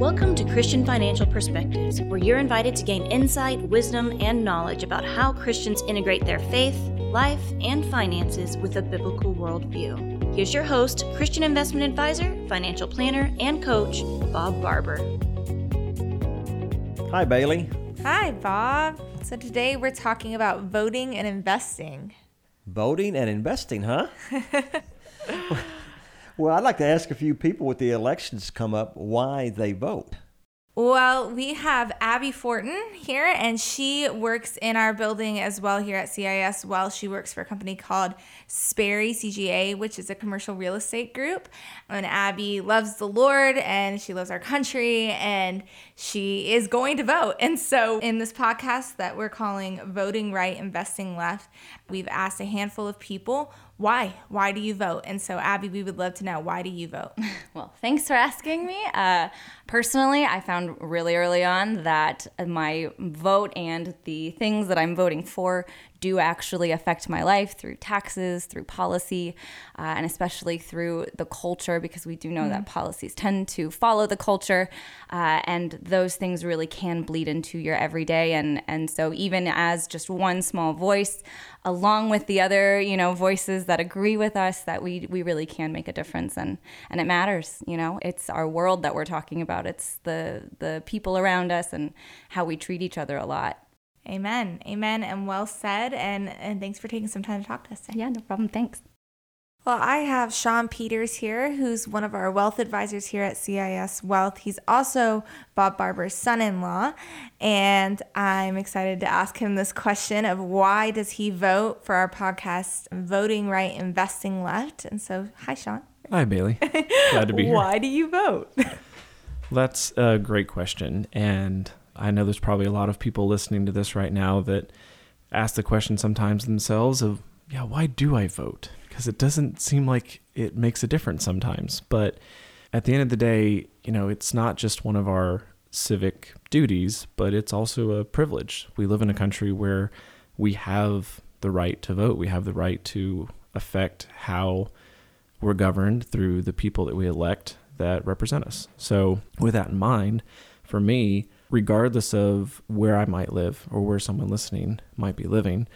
Welcome to Christian Financial Perspectives, where you're invited to gain insight, wisdom, and knowledge about how Christians integrate their faith, life, and finances with a biblical worldview. Here's your host, Christian investment advisor, financial planner, and coach, Bob Barber. Hi, Bailey. Hi, Bob. So today we're talking about voting and investing. Voting and investing, huh? well, I'd like to ask a few people with the elections come up why they vote. Well, we have Abby Fortin here, and she works in our building as well here at CIS. Well, she works for a company called Sperry CGA, which is a commercial real estate group. And Abby loves the Lord and she loves our country, and she is going to vote. And so, in this podcast that we're calling Voting Right, Investing Left, we've asked a handful of people why? Why do you vote? And so abby we would love to know why do you vote? Well thanks for asking me. Uh, personally i found really early on that my vote and the things that i'm voting for do actually affect my life through taxes, through policy, uh, and especially through the culture, because we do know mm that policies tend to follow the culture, uh, and those things really can bleed into your everyday. And and so even as just one small voice, along with the other, you know, voices that agree with us, that we we really can make a difference, and and it matters. You know, it's our world that we're talking about. It's the the people around us and how we treat each other a lot. Amen. Amen. And well said. And, and thanks for taking some time to talk to us. Today. Yeah, no problem. Thanks. Well, I have Sean Peters here, who's one of our wealth advisors here at CIS Wealth. He's also Bob Barber's son-in-law, and I'm excited to ask him this question of why does he vote for our podcast, Voting Right, Investing Left? And so, hi, Sean. Hi, Bailey. Glad to be here. why do you vote? That's a great question, and I know there's probably a lot of people listening to this right now that ask the question sometimes themselves of, yeah, why do I vote? Because it doesn't seem like it makes a difference sometimes. But at the end of the day, you know, it's not just one of our civic duties, but it's also a privilege. We live in a country where we have the right to vote, we have the right to affect how we're governed through the people that we elect that represent us. So, with that in mind, for me, regardless of where I might live or where someone listening might be living,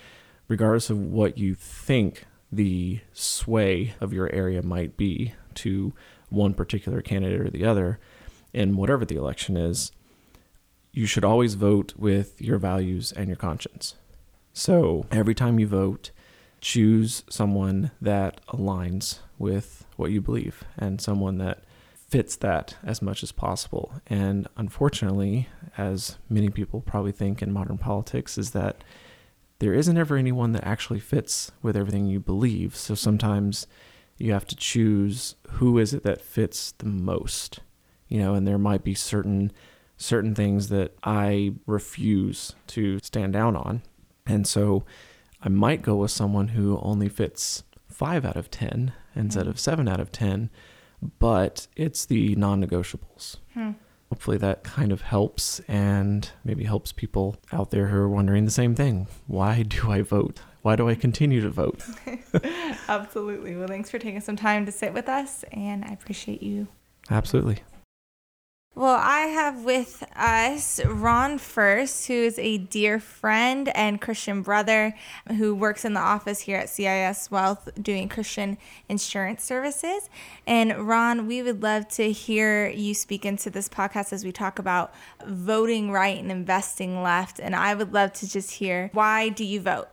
regardless of what you think the sway of your area might be to one particular candidate or the other, in whatever the election is, you should always vote with your values and your conscience. So every time you vote, choose someone that aligns with what you believe and someone that fits that as much as possible. And unfortunately, as many people probably think in modern politics, is that there isn't ever anyone that actually fits with everything you believe. So sometimes you have to choose who is it that fits the most. You know, and there might be certain certain things that I refuse to stand down on. And so I might go with someone who only fits 5 out of 10 instead of 7 out of 10 but it's the non negotiables. Hmm. Hopefully that kind of helps and maybe helps people out there who are wondering the same thing. Why do I vote? Why do I continue to vote? Absolutely. Well, thanks for taking some time to sit with us, and I appreciate you. Absolutely. Well, I have with us Ron First, who is a dear friend and Christian brother who works in the office here at CIS Wealth doing Christian insurance services. And Ron, we would love to hear you speak into this podcast as we talk about voting right and investing left. And I would love to just hear why do you vote?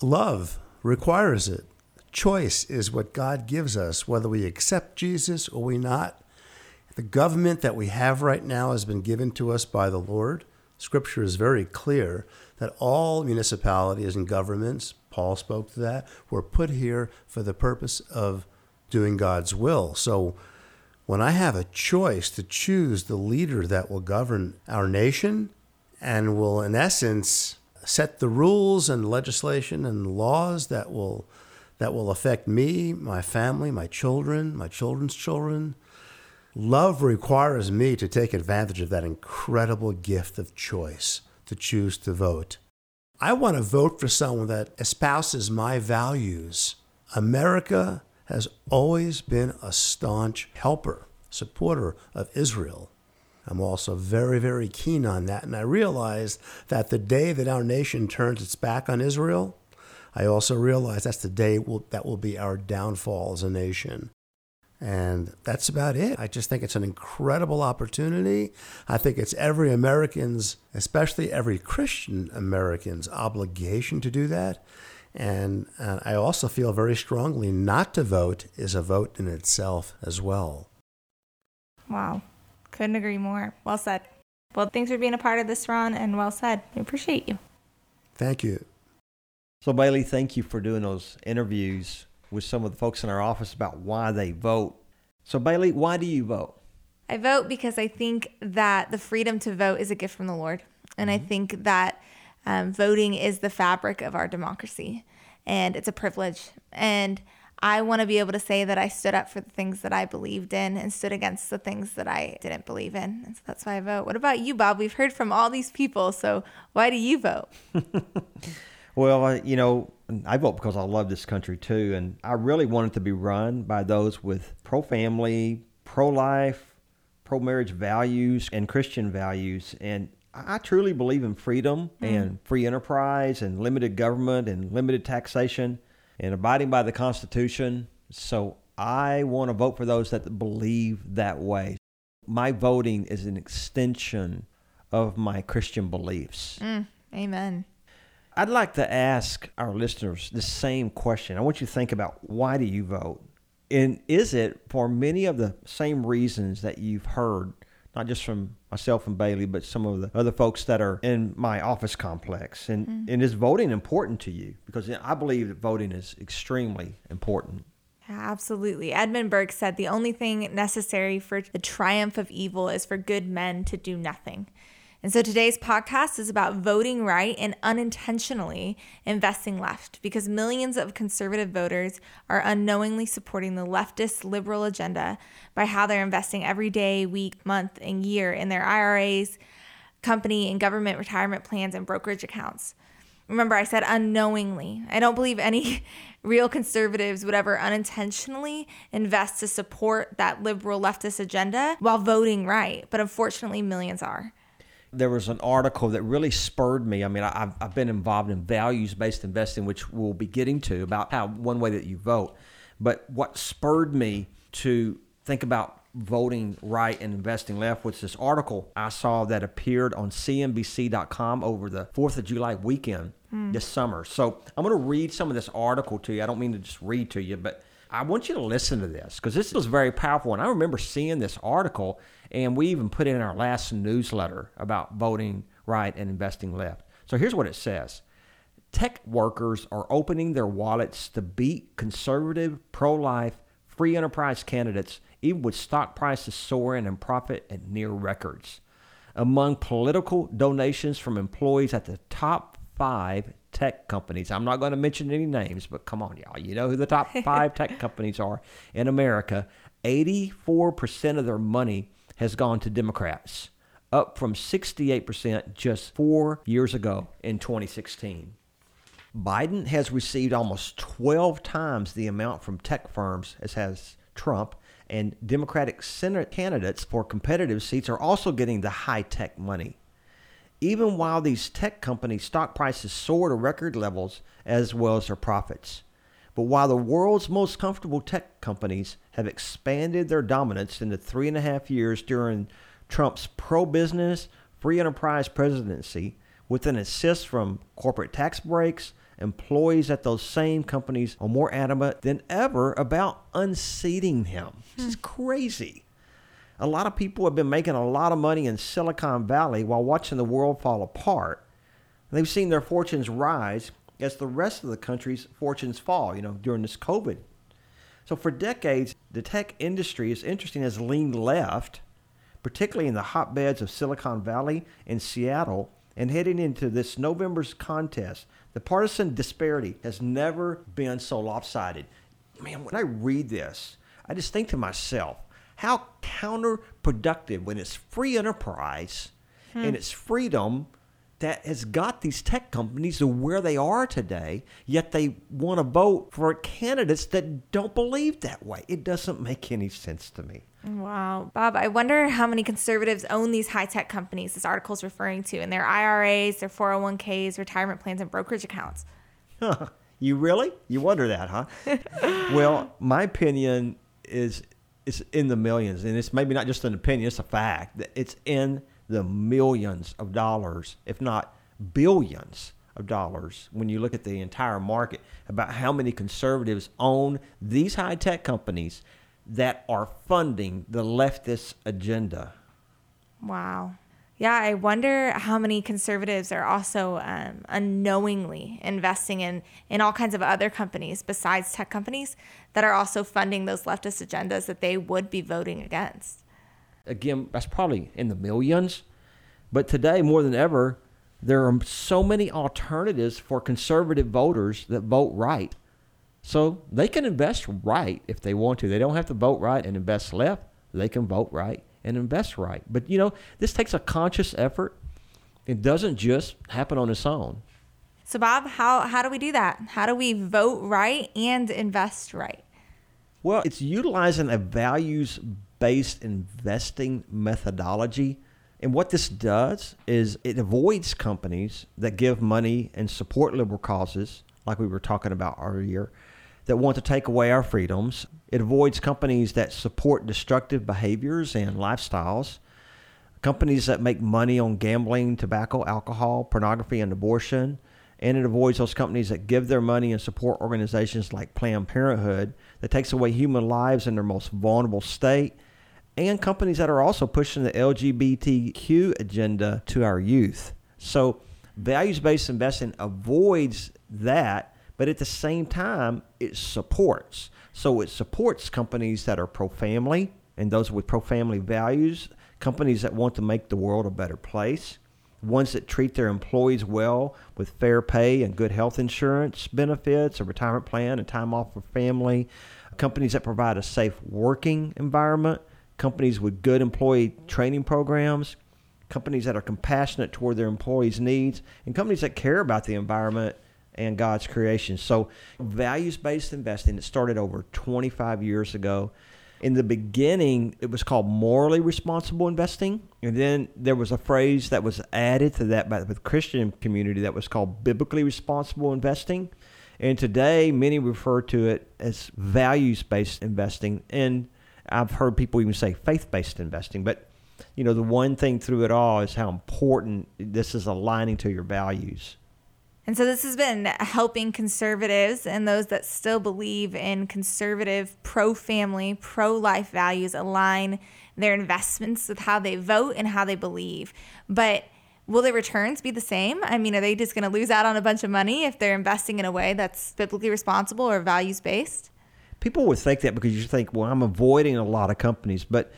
Love requires it. Choice is what God gives us, whether we accept Jesus or we not the government that we have right now has been given to us by the Lord. Scripture is very clear that all municipalities and governments, Paul spoke to that, were put here for the purpose of doing God's will. So when I have a choice to choose the leader that will govern our nation and will, in essence, set the rules and legislation and laws that will that will affect me, my family, my children, my children's children, Love requires me to take advantage of that incredible gift of choice to choose to vote. I want to vote for someone that espouses my values. America has always been a staunch helper, supporter of Israel. I'm also very, very keen on that. And I realize that the day that our nation turns its back on Israel, I also realize that's the day will, that will be our downfall as a nation. And that's about it. I just think it's an incredible opportunity. I think it's every American's, especially every Christian American's, obligation to do that. And uh, I also feel very strongly not to vote is a vote in itself as well. Wow. Couldn't agree more. Well said. Well, thanks for being a part of this, Ron, and well said. We appreciate you. Thank you. So, Bailey, thank you for doing those interviews with some of the folks in our office about why they vote. So, Bailey, why do you vote? I vote because I think that the freedom to vote is a gift from the Lord. And I think that um, voting is the fabric of our democracy and it's a privilege. And I want to be able to say that I stood up for the things that I believed in and stood against the things that I didn't believe in. And so that's why I vote. What about you, Bob? We've heard from all these people. So why do you vote? Well, I- you know, I vote because I love this country too, and I really want it to be run by those with pro-family, pro-life, pro-marriage values, and Christian values. And I I truly believe in freedom mm-hmm. and free enterprise and limited government and limited taxation and abiding by the Constitution. So I want to vote for those that believe that way. My voting is an extension of my Christian beliefs. Mm, amen. I'd like to ask our listeners the same question. I want you to think about why do you vote? And is it for many of the same reasons that you've heard, not just from myself and Bailey, but some of the other folks that are in my office complex? And, mm-hmm. and is voting important to you? Because I believe that voting is extremely important. Absolutely. Edmund Burke said the only thing necessary for the triumph of evil is for good men to do nothing. And so today's podcast is about voting right and unintentionally investing left because millions of conservative voters are unknowingly supporting the leftist liberal agenda by how they're investing every day, week, month, and year in their IRAs, company and government retirement plans, and brokerage accounts. Remember, I said unknowingly. I don't believe any real conservatives would ever unintentionally invest to support that liberal leftist agenda while voting right. But unfortunately, millions are. There was an article that really spurred me. I mean, I- I've, I've been involved in values based investing, which we'll be getting to about how one way that you vote. But what spurred me to think about voting right and investing left was this article I saw that appeared on CNBC.com over the 4th of July weekend hmm. this summer. So I'm going to read some of this article to you. I don't mean to just read to you, but I want you to listen to this because this was very powerful. And I remember seeing this article, and we even put it in our last newsletter about voting right and investing left. So here's what it says Tech workers are opening their wallets to beat conservative, pro life, free enterprise candidates, even with stock prices soaring and profit at near records. Among political donations from employees at the top five tech companies, I'm not going to mention any names, but come on, y'all. You know who the top five tech companies are in America. 84% of their money has gone to Democrats, up from 68% just four years ago in 2016. Biden has received almost 12 times the amount from tech firms as has Trump, and Democratic Senate candidates for competitive seats are also getting the high tech money. Even while these tech companies' stock prices soar to record levels as well as their profits. But while the world's most comfortable tech companies have expanded their dominance in the three and a half years during Trump's pro business, free enterprise presidency, with an assist from corporate tax breaks, employees at those same companies are more adamant than ever about unseating him. This is hmm. crazy. A lot of people have been making a lot of money in Silicon Valley while watching the world fall apart. They've seen their fortunes rise as the rest of the country's fortunes fall, you know, during this COVID. So for decades, the tech industry is interesting has leaned left, particularly in the hotbeds of Silicon Valley and Seattle. And heading into this November's contest, the partisan disparity has never been so lopsided. Man, when I read this, I just think to myself, how counterproductive when it's free enterprise hmm. and it's freedom that has got these tech companies to where they are today, yet they want to vote for candidates that don't believe that way. It doesn't make any sense to me. Wow. Bob, I wonder how many conservatives own these high tech companies this article is referring to in their IRAs, their 401ks, retirement plans, and brokerage accounts. You really? You wonder that, huh? well, my opinion is it's in the millions, and it's maybe not just an opinion; it's a fact that it's in the millions of dollars, if not billions of dollars, when you look at the entire market about how many conservatives own these high tech companies that are funding the leftist agenda. Wow. Yeah, I wonder how many conservatives are also um, unknowingly investing in, in all kinds of other companies besides tech companies that are also funding those leftist agendas that they would be voting against. Again, that's probably in the millions. But today, more than ever, there are so many alternatives for conservative voters that vote right. So they can invest right if they want to. They don't have to vote right and invest left. They can vote right and invest right. But you know, this takes a conscious effort. It doesn't just happen on its own. So Bob, how how do we do that? How do we vote right and invest right? Well, it's utilizing a values-based investing methodology. And what this does is it avoids companies that give money and support liberal causes, like we were talking about earlier, that want to take away our freedoms. It avoids companies that support destructive behaviors and lifestyles, companies that make money on gambling, tobacco, alcohol, pornography, and abortion. And it avoids those companies that give their money and support organizations like Planned Parenthood that takes away human lives in their most vulnerable state, and companies that are also pushing the LGBTQ agenda to our youth. So, values based investing avoids that but at the same time, it supports. So it supports companies that are pro family and those with pro family values, companies that want to make the world a better place, ones that treat their employees well with fair pay and good health insurance benefits, a retirement plan, and time off for family, companies that provide a safe working environment, companies with good employee training programs, companies that are compassionate toward their employees' needs, and companies that care about the environment and God's creation. So, values based investing, it started over 25 years ago. In the beginning, it was called morally responsible investing. And then there was a phrase that was added to that by the Christian community that was called biblically responsible investing. And today, many refer to it as values based investing. And I've heard people even say faith based investing. But, you know, the one thing through it all is how important this is aligning to your values. And so this has been helping conservatives and those that still believe in conservative, pro family, pro life values align their investments with how they vote and how they believe. But will their returns be the same? I mean, are they just going to lose out on a bunch of money if they're investing in a way that's biblically responsible or values based? People would think that because you think, well, I'm avoiding a lot of companies. But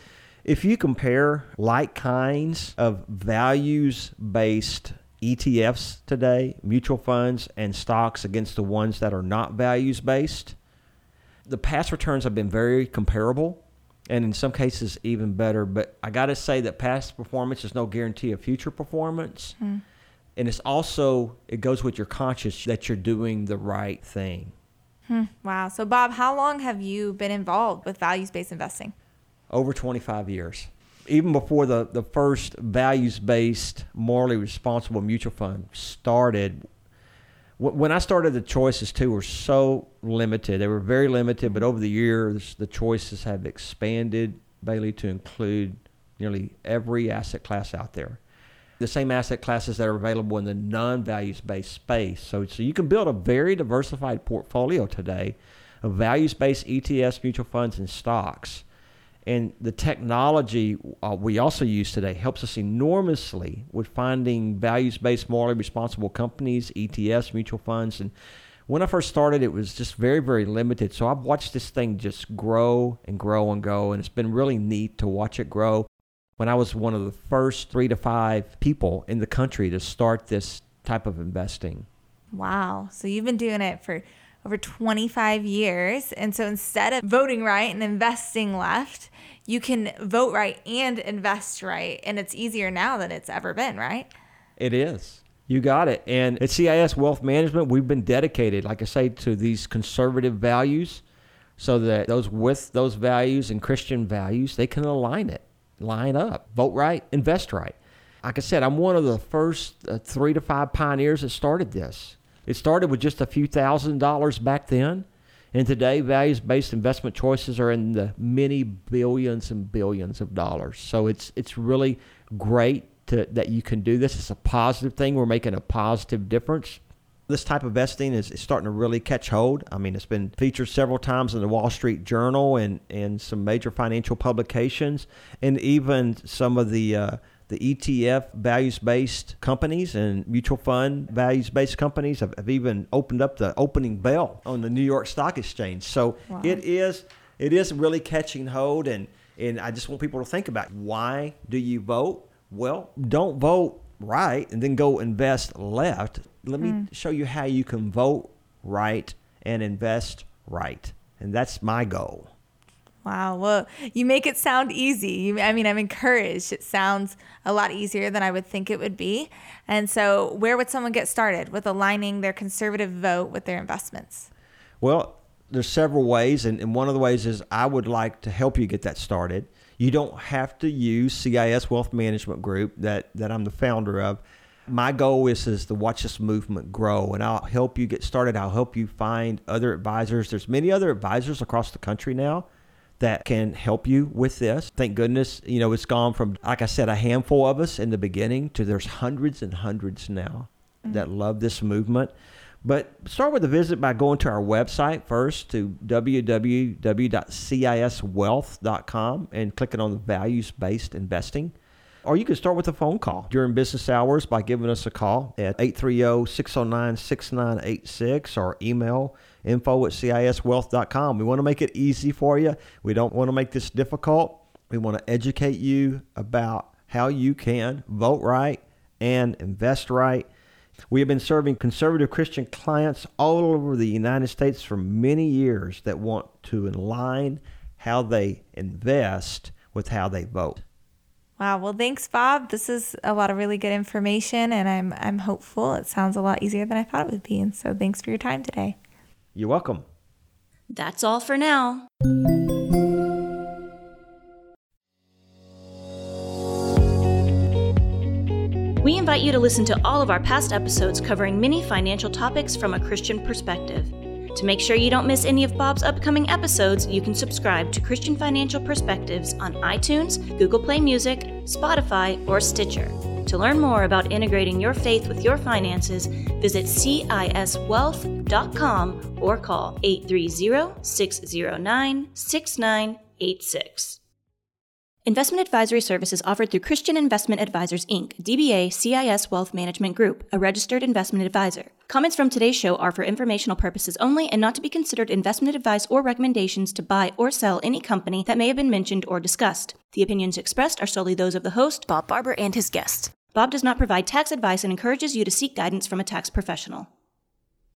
if you compare like kinds of values based ETFs today, mutual funds and stocks against the ones that are not values based. The past returns have been very comparable and in some cases even better, but I got to say that past performance is no guarantee of future performance. Mm. And it's also it goes with your conscience that you're doing the right thing. Hmm. Wow. So Bob, how long have you been involved with values-based investing? Over 25 years even before the, the first values based, morally responsible mutual fund started, when I started, the choices too were so limited. They were very limited, but over the years, the choices have expanded, Bailey, to include nearly every asset class out there. The same asset classes that are available in the non values based space. So, so you can build a very diversified portfolio today of values based ETFs, mutual funds, and stocks and the technology uh, we also use today helps us enormously with finding values based, morally responsible companies, ETFs, mutual funds. And when I first started, it was just very, very limited. So I've watched this thing just grow and grow and go. And it's been really neat to watch it grow. When I was one of the first three to five people in the country to start this type of investing. Wow. So you've been doing it for over 25 years. And so instead of voting right and investing left, you can vote right and invest right. And it's easier now than it's ever been, right? It is. You got it. And at CIS Wealth Management, we've been dedicated, like I say, to these conservative values so that those with those values and Christian values, they can align it, line up, vote right, invest right. Like I said, I'm one of the first uh, three to five pioneers that started this. It started with just a few thousand dollars back then. And today, values based investment choices are in the many billions and billions of dollars. So it's, it's really great to, that you can do this. It's a positive thing. We're making a positive difference. This type of investing is, is starting to really catch hold. I mean, it's been featured several times in the Wall Street Journal and, and some major financial publications, and even some of the uh, the ETF values based companies and mutual fund values based companies have, have, even opened up the opening bell on the New York Stock Exchange. So wow. it is it is really catching hold and and I just want people to think about why do you vote? Well, don't vote right and then go invest left. Let me hmm. show you how you can vote right and invest right. And that's my goal. Wow. Well, you make it sound easy. I mean, I'm encouraged. It sounds a lot easier than I would think it would be. And so, where would someone get started with aligning their conservative vote with their investments? Well, there's several ways. And, and one of the ways is I would like to help you get that started. You don't have to use CIS Wealth Management Group that, that I'm the founder of. My goal is, is to watch this movement grow, and I'll help you get started. I'll help you find other advisors. There's many other advisors across the country now that can help you with this. Thank goodness, you know, it's gone from, like I said, a handful of us in the beginning to there's hundreds and hundreds now mm-hmm. that love this movement. But start with a visit by going to our website first to www.ciswealth.com and clicking on the values based investing. Or you can start with a phone call during business hours by giving us a call at 830 609 6986 or email info at ciswealth.com. We want to make it easy for you. We don't want to make this difficult. We want to educate you about how you can vote right and invest right we have been serving conservative Christian clients all over the United States for many years that want to align how they invest with how they vote. Wow. Well, thanks, Bob. This is a lot of really good information, and I'm I'm hopeful. It sounds a lot easier than I thought it would be. And so, thanks for your time today. You're welcome. That's all for now. We invite you to listen to all of our past episodes covering many financial topics from a Christian perspective. To make sure you don't miss any of Bob's upcoming episodes, you can subscribe to Christian Financial Perspectives on iTunes, Google Play Music, Spotify, or Stitcher. To learn more about integrating your faith with your finances, visit CISwealth.com or call 830 609 6986. Investment advisory services offered through Christian Investment Advisors Inc., DBA CIS Wealth Management Group, a registered investment advisor. Comments from today's show are for informational purposes only and not to be considered investment advice or recommendations to buy or sell any company that may have been mentioned or discussed. The opinions expressed are solely those of the host, Bob Barber, and his guest. Bob does not provide tax advice and encourages you to seek guidance from a tax professional.